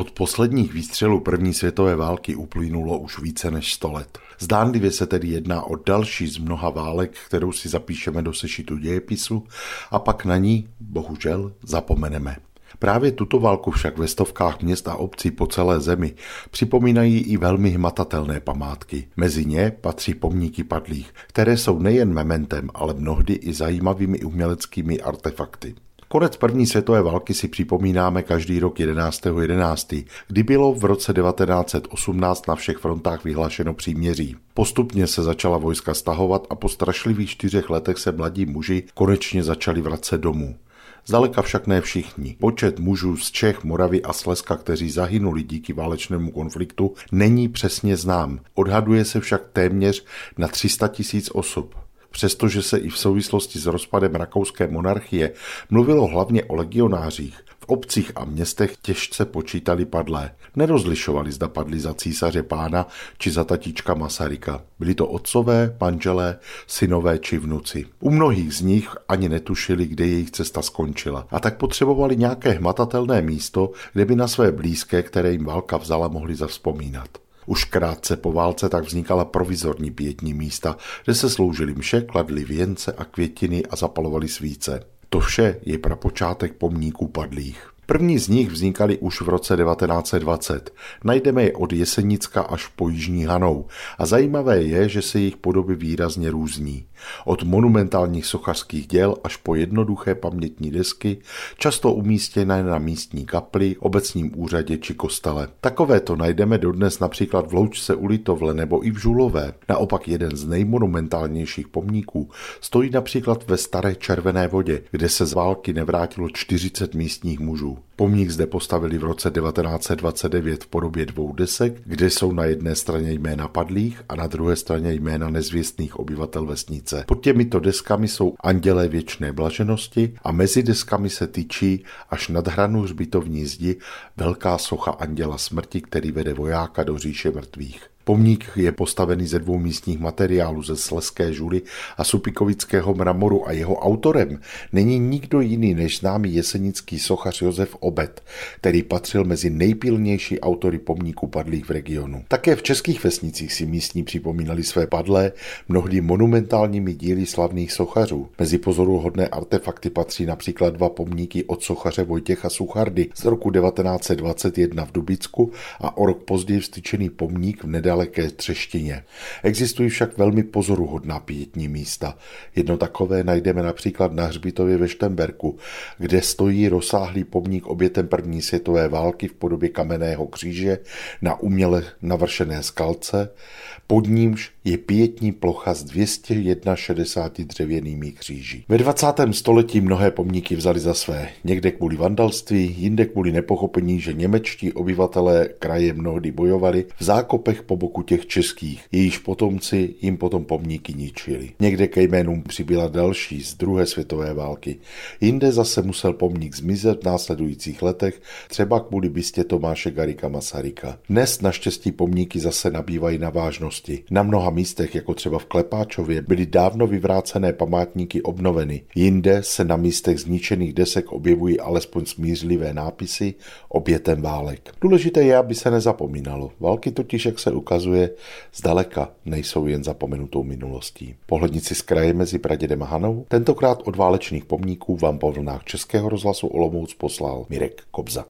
Od posledních výstřelů první světové války uplynulo už více než 100 let. Zdánlivě se tedy jedná o další z mnoha válek, kterou si zapíšeme do sešitu dějepisu a pak na ní, bohužel, zapomeneme. Právě tuto válku však ve stovkách měst a obcí po celé zemi připomínají i velmi hmatatelné památky. Mezi ně patří pomníky padlých, které jsou nejen mementem, ale mnohdy i zajímavými uměleckými artefakty. Konec první světové války si připomínáme každý rok 11.11., 11., kdy bylo v roce 1918 na všech frontách vyhlášeno příměří. Postupně se začala vojska stahovat a po strašlivých čtyřech letech se mladí muži konečně začali vracet domů. Zdaleka však ne všichni. Počet mužů z Čech, Moravy a Slezska, kteří zahynuli díky válečnému konfliktu, není přesně znám. Odhaduje se však téměř na 300 tisíc osob. Přestože se i v souvislosti s rozpadem rakouské monarchie mluvilo hlavně o legionářích, v obcích a městech těžce počítali padlé. Nerozlišovali, zda padli za císaře pána či za tatíčka Masaryka. Byli to otcové, manželé, synové či vnuci. U mnohých z nich ani netušili, kde jejich cesta skončila. A tak potřebovali nějaké hmatatelné místo, kde by na své blízké, které jim válka vzala, mohli zavzpomínat. Už krátce po válce tak vznikala provizorní pětní místa, kde se sloužili mše, kladly věnce a květiny a zapalovali svíce. To vše je prapočátek pomníků padlých. První z nich vznikaly už v roce 1920. Najdeme je od Jesenicka až po Jižní Hanou a zajímavé je, že se jejich podoby výrazně různí. Od monumentálních sochařských děl až po jednoduché pamětní desky, často umístěné na místní kapli, obecním úřadě či kostele. Takové to najdeme dodnes například v Loučce u Litovle nebo i v Žulové. Naopak jeden z nejmonumentálnějších pomníků stojí například ve Staré červené vodě, kde se z války nevrátilo 40 místních mužů. Pomník zde postavili v roce 1929 v podobě dvou desek, kde jsou na jedné straně jména padlých a na druhé straně jména nezvěstných obyvatel vesnice. Pod těmito deskami jsou andělé věčné blaženosti a mezi deskami se tyčí až nad hranu hřbitovní zdi velká socha anděla smrti, který vede vojáka do říše mrtvých. Pomník je postavený ze dvou místních materiálů ze Sleské žuly a supikovického mramoru a jeho autorem není nikdo jiný než známý jesenický sochař Josef Obet, který patřil mezi nejpilnější autory pomníků padlých v regionu. Také v českých vesnicích si místní připomínali své padlé mnohdy monumentálními díly slavných sochařů. Mezi pozoruhodné artefakty patří například dva pomníky od sochaře Vojtěcha Suchardy z roku 1921 v Dubicku a o rok později vstyčený pomník v nedalekém nedaleké třeštině. Existují však velmi pozoruhodná pětní místa. Jedno takové najdeme například na hřbitově ve Štemberku, kde stojí rozsáhlý pomník obětem první světové války v podobě kamenného kříže na uměle navršené skalce, pod nímž je pětní plocha s 261 dřevěnými kříži. Ve 20. století mnohé pomníky vzali za své, někde kvůli vandalství, jinde kvůli nepochopení, že němečtí obyvatelé kraje mnohdy bojovali v zákopech po boku těch českých, jejíž potomci jim potom pomníky ničili. Někde ke jménům přibyla další z druhé světové války. Jinde zase musel pomník zmizet v následujících letech, třeba kvůli bystě Tomáše Garika Masaryka. Dnes naštěstí pomníky zase nabývají na vážnosti. Na mnoha místech, jako třeba v Klepáčově, byly dávno vyvrácené památníky obnoveny. Jinde se na místech zničených desek objevují alespoň smířlivé nápisy obětem válek. Důležité je, aby se nezapomínalo. Války totiž, jak se ukazuje, zdaleka nejsou jen zapomenutou minulostí. Pohlednici z kraje mezi Pradědem a Hanou, tentokrát od válečných pomníků vám po vlnách Českého rozhlasu Olomouc poslal Mirek Kobza.